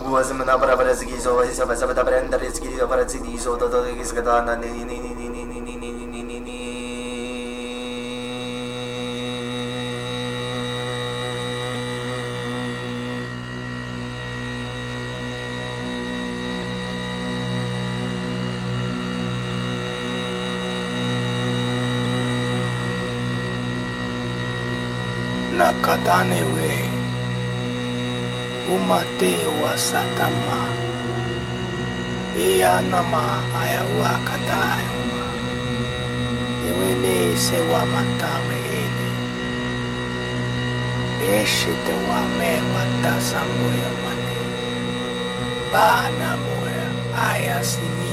Wasmana Bravaras Gizo, Sabasa Brand, Riskido Parazidi, Soto, Gisgadana, Nini. satanewe a satama. Iyanama ayawakatayo iwenise wamatawe ini. Ishite wamewa tasamuya mane banamuya ayasimia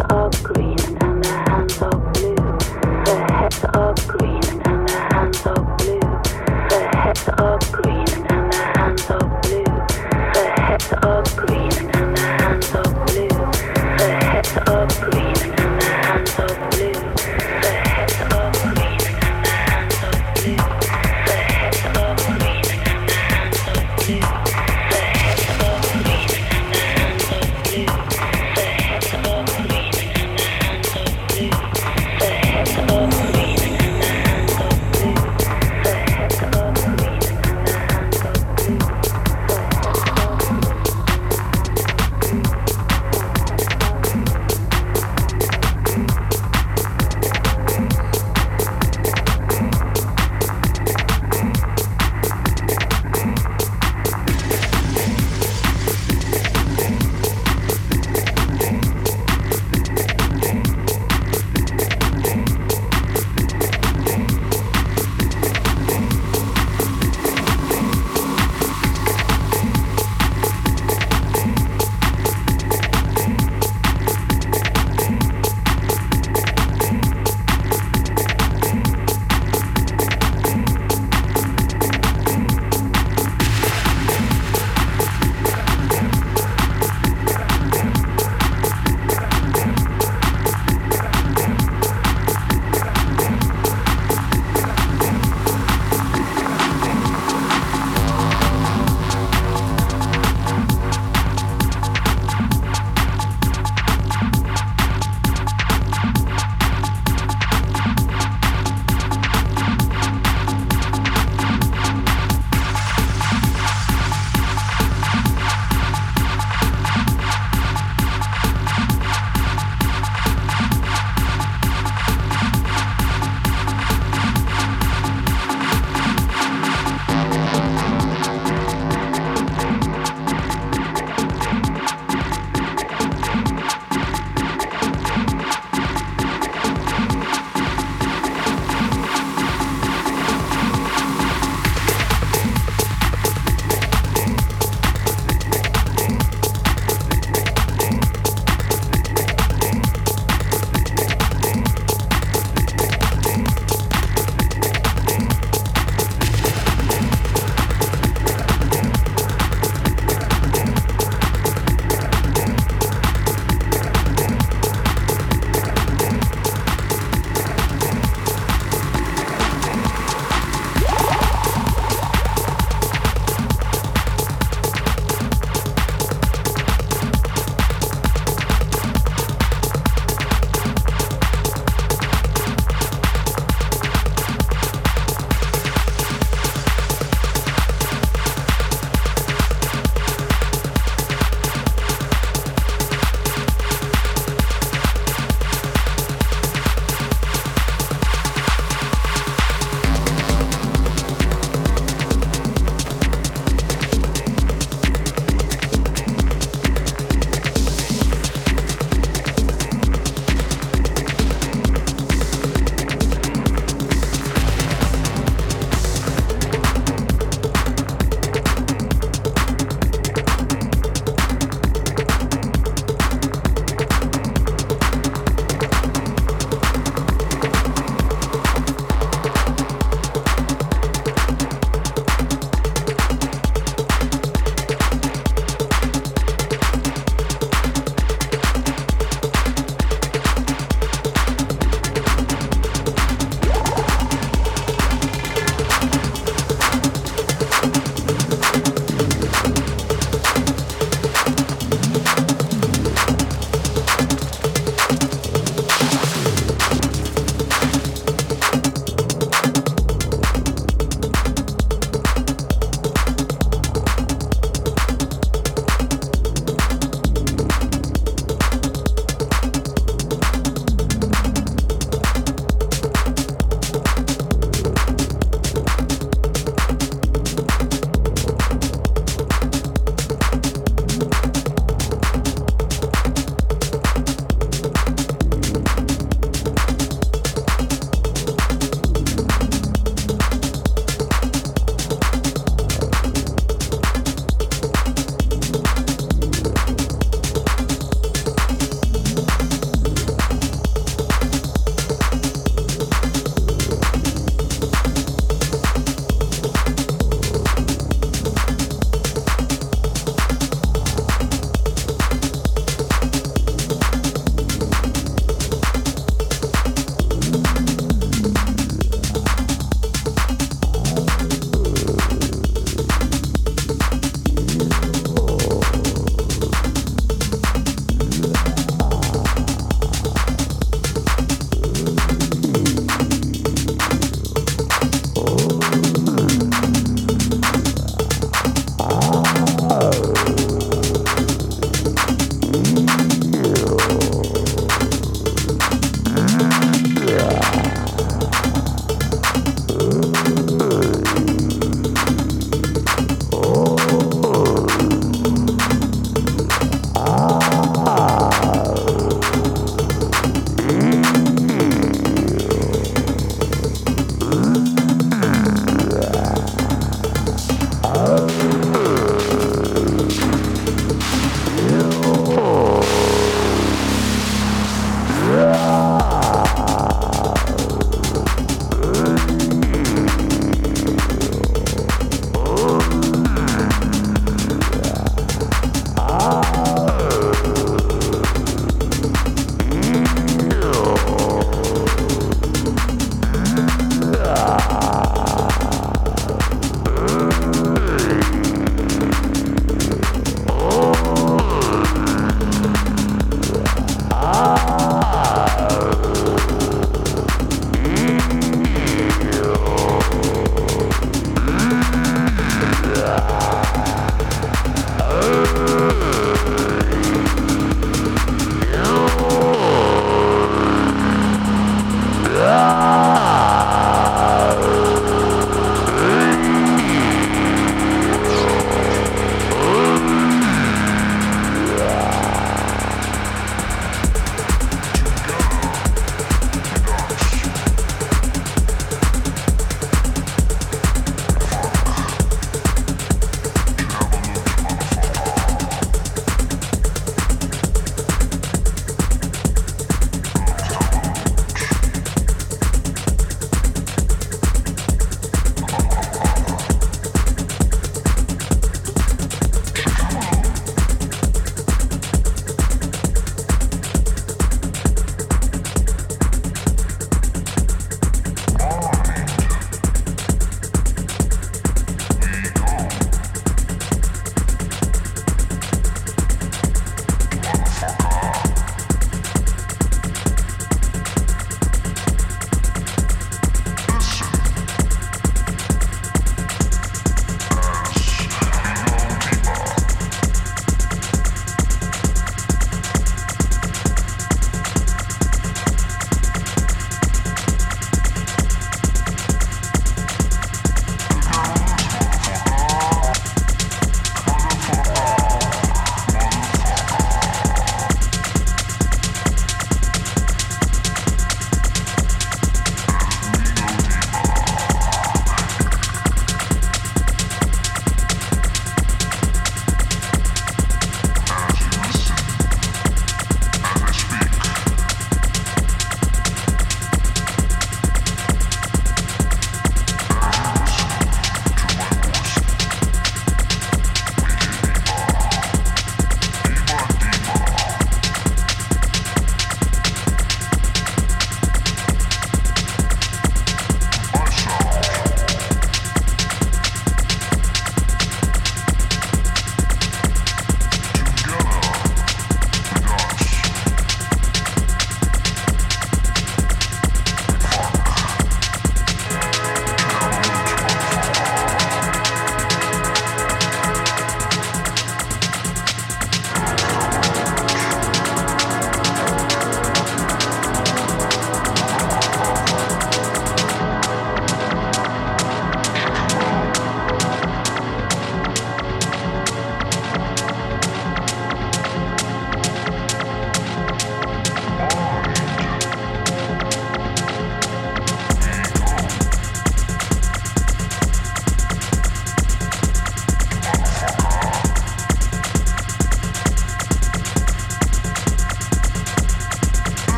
Oh.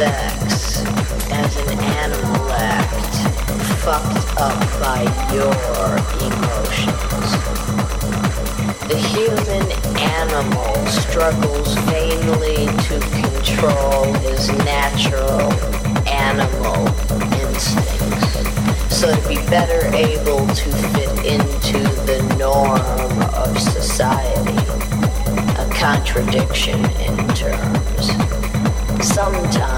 Sex as an animal act fucked up by your emotions. The human animal struggles vainly to control his natural animal instincts so to be better able to fit into the norm of society. A contradiction in terms. Sometimes,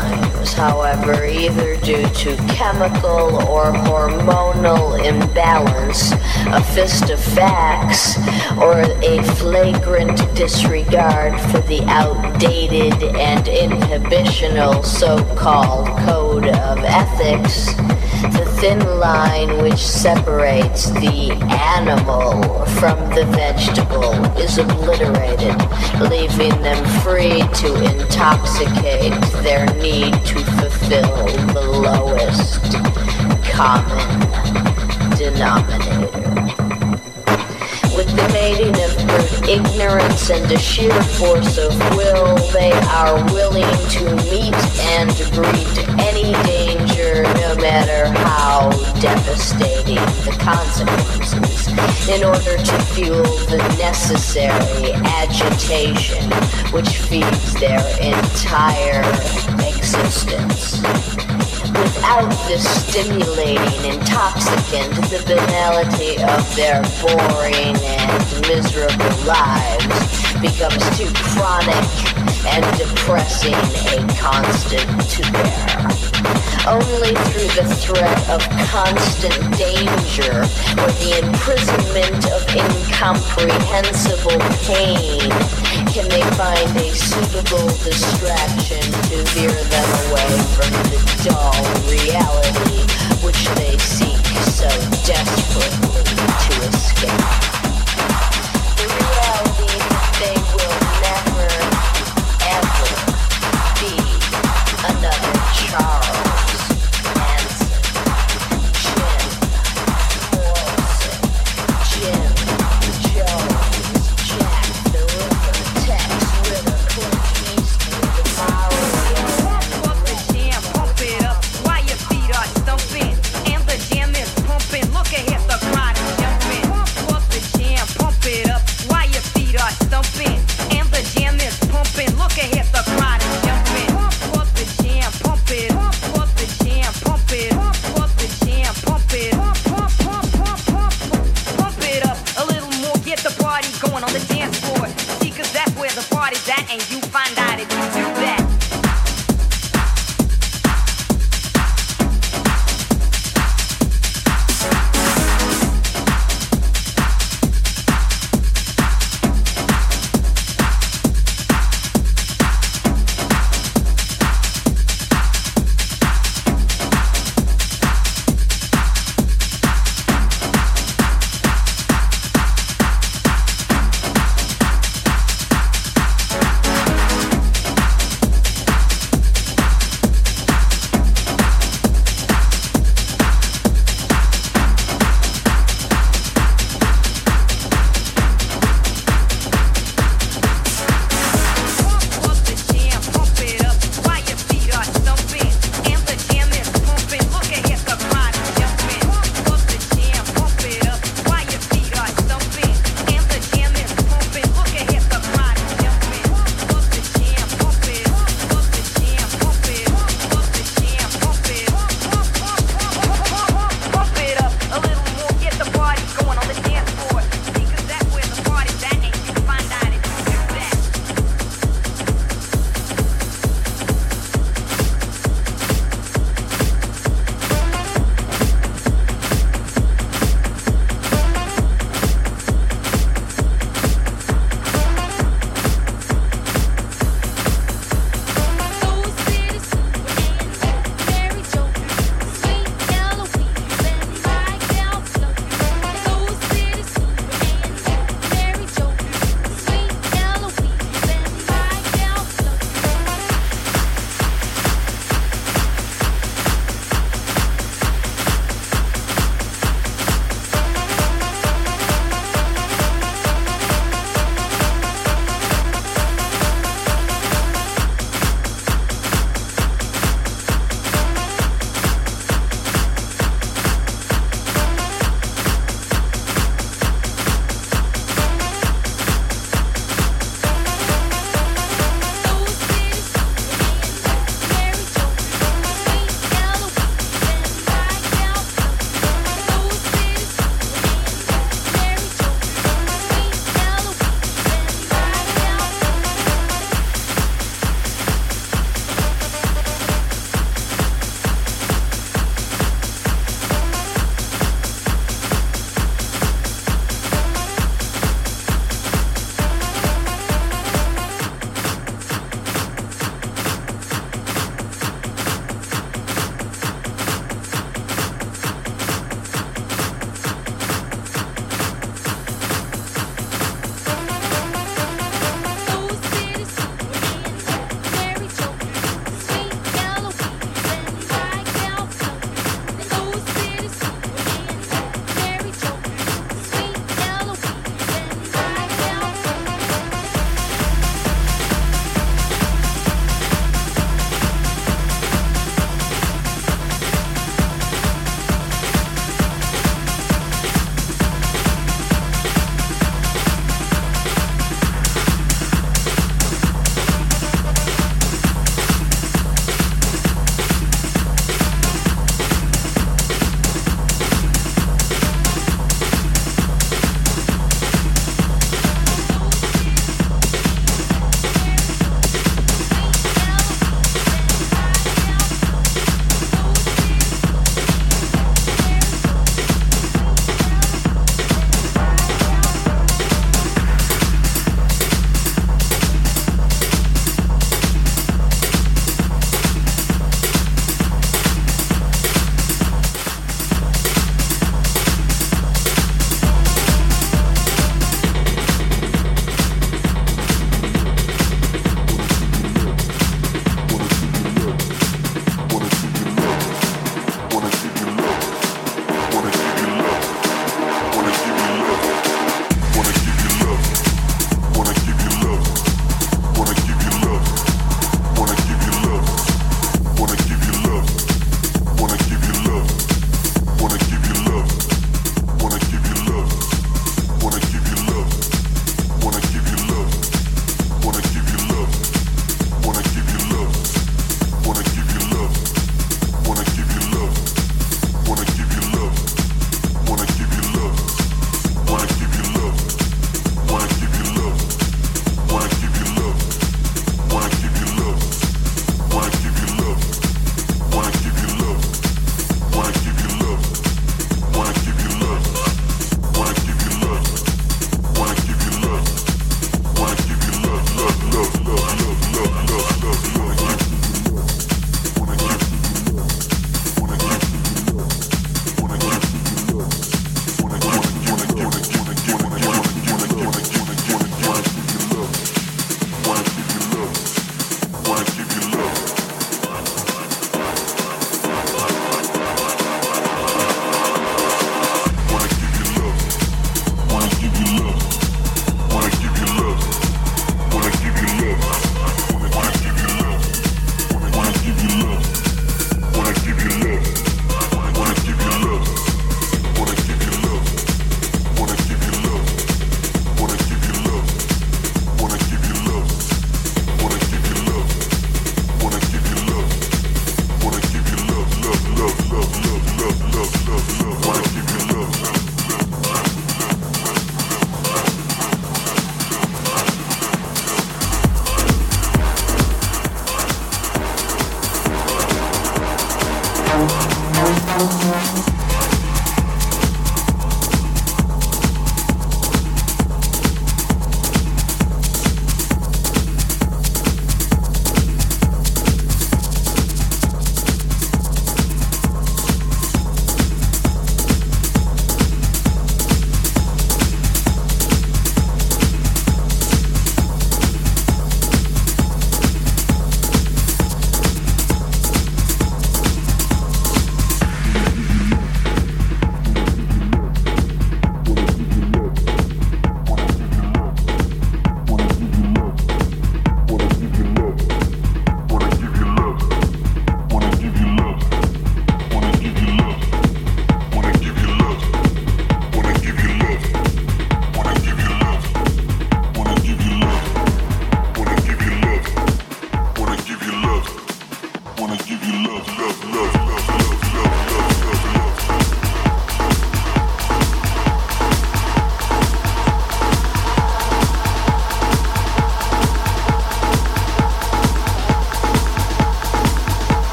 however, either due to chemical or hormonal imbalance, a fist of facts, or a flagrant disregard for the outdated and inhibitional so-called code of ethics, the thin line which separates the animal from the vegetable is obliterated, leaving them free to intoxicate their need to fulfill the lowest common denominator. With the mating of ignorance and a sheer force of will, they are willing to meet and greet any danger, matter how devastating the consequences, in order to fuel the necessary agitation which feeds their entire existence. Without this stimulating intoxicant, the banality of their boring and miserable lives becomes too chronic and depressing a constant to bear. Only through the threat of constant danger or the imprisonment of incomprehensible pain can they find a suitable distraction to veer them away from the dull reality which they seek so desperately to escape. Another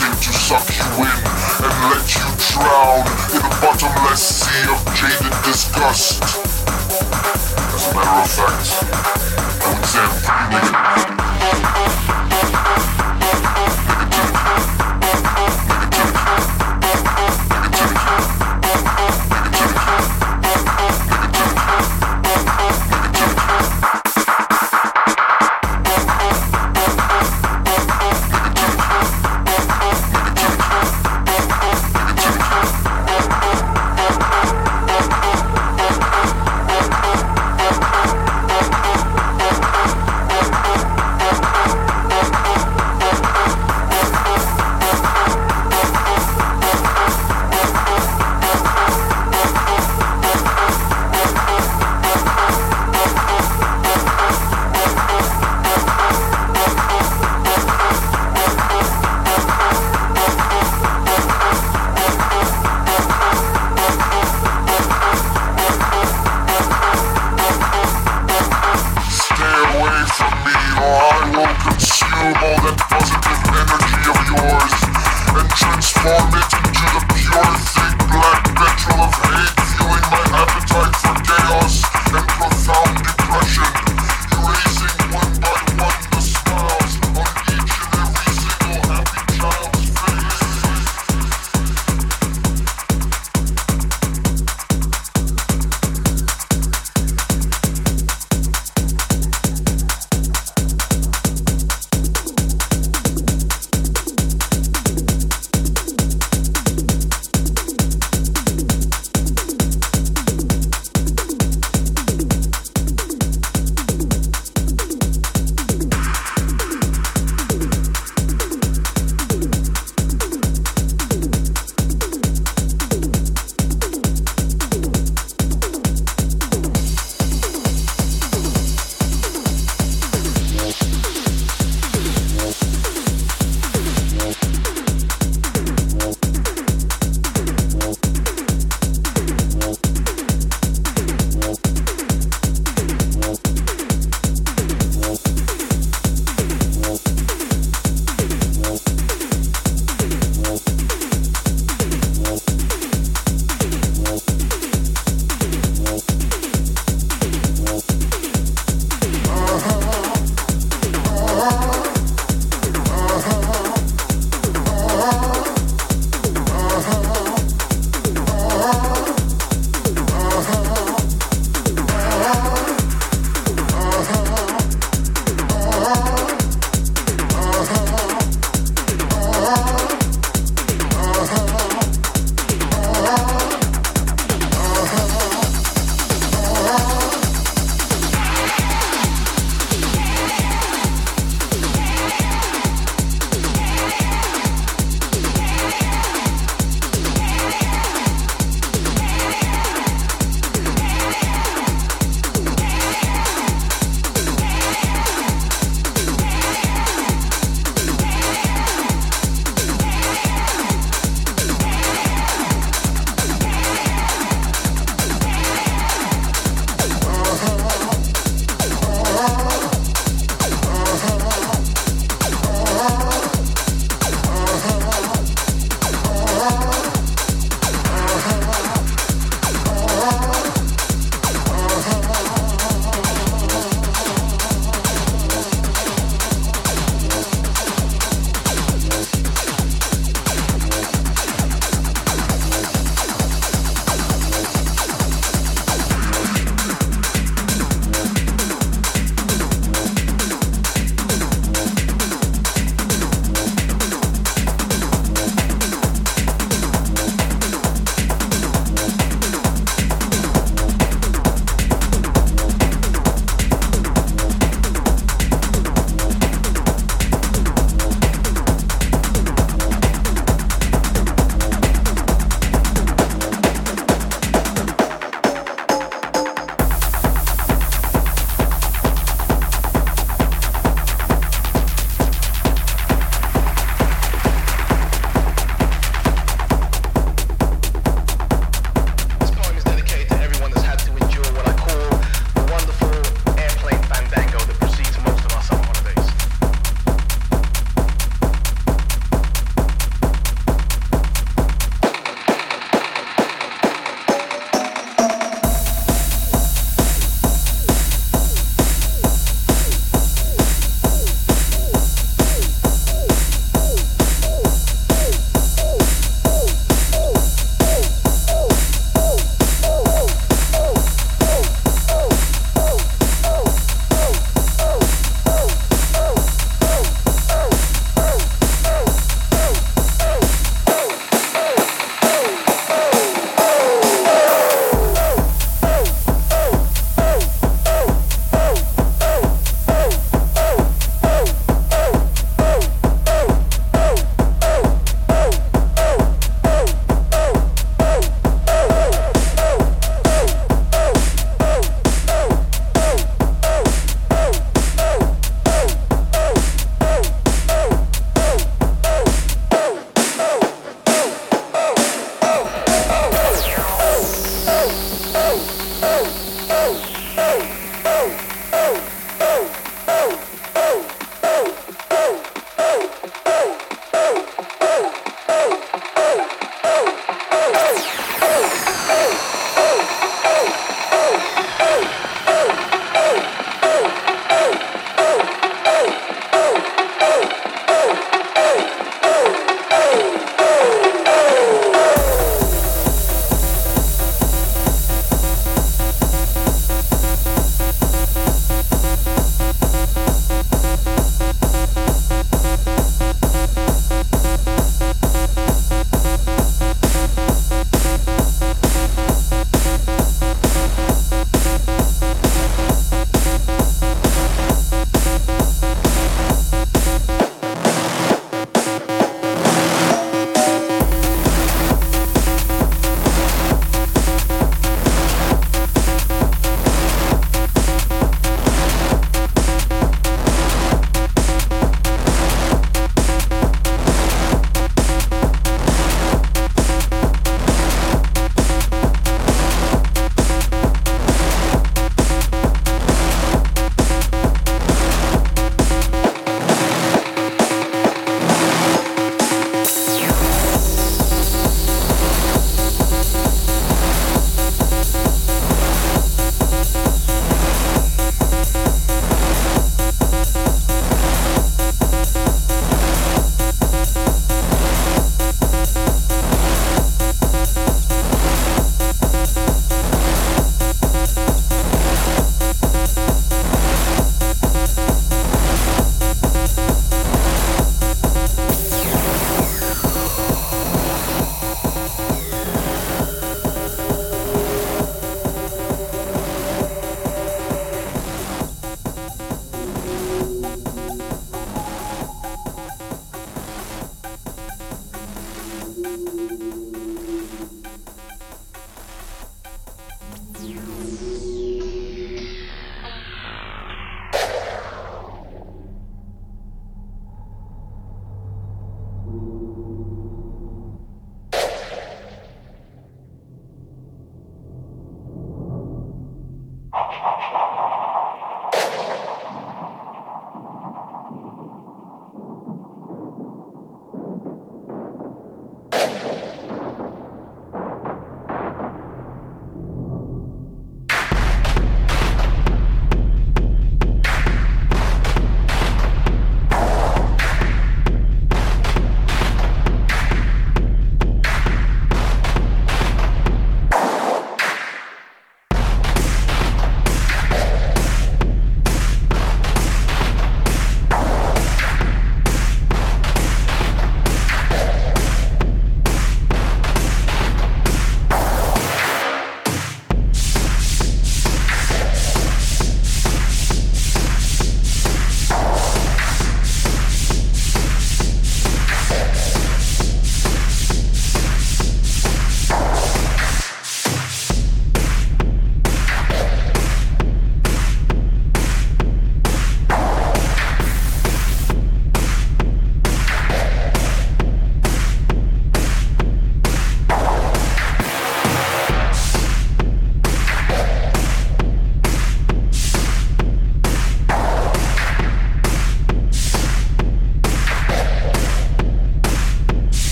waiting to suck you in and let you drown in a bottomless sea of jaded disgust. As a matter of fact, I would say I'm pretty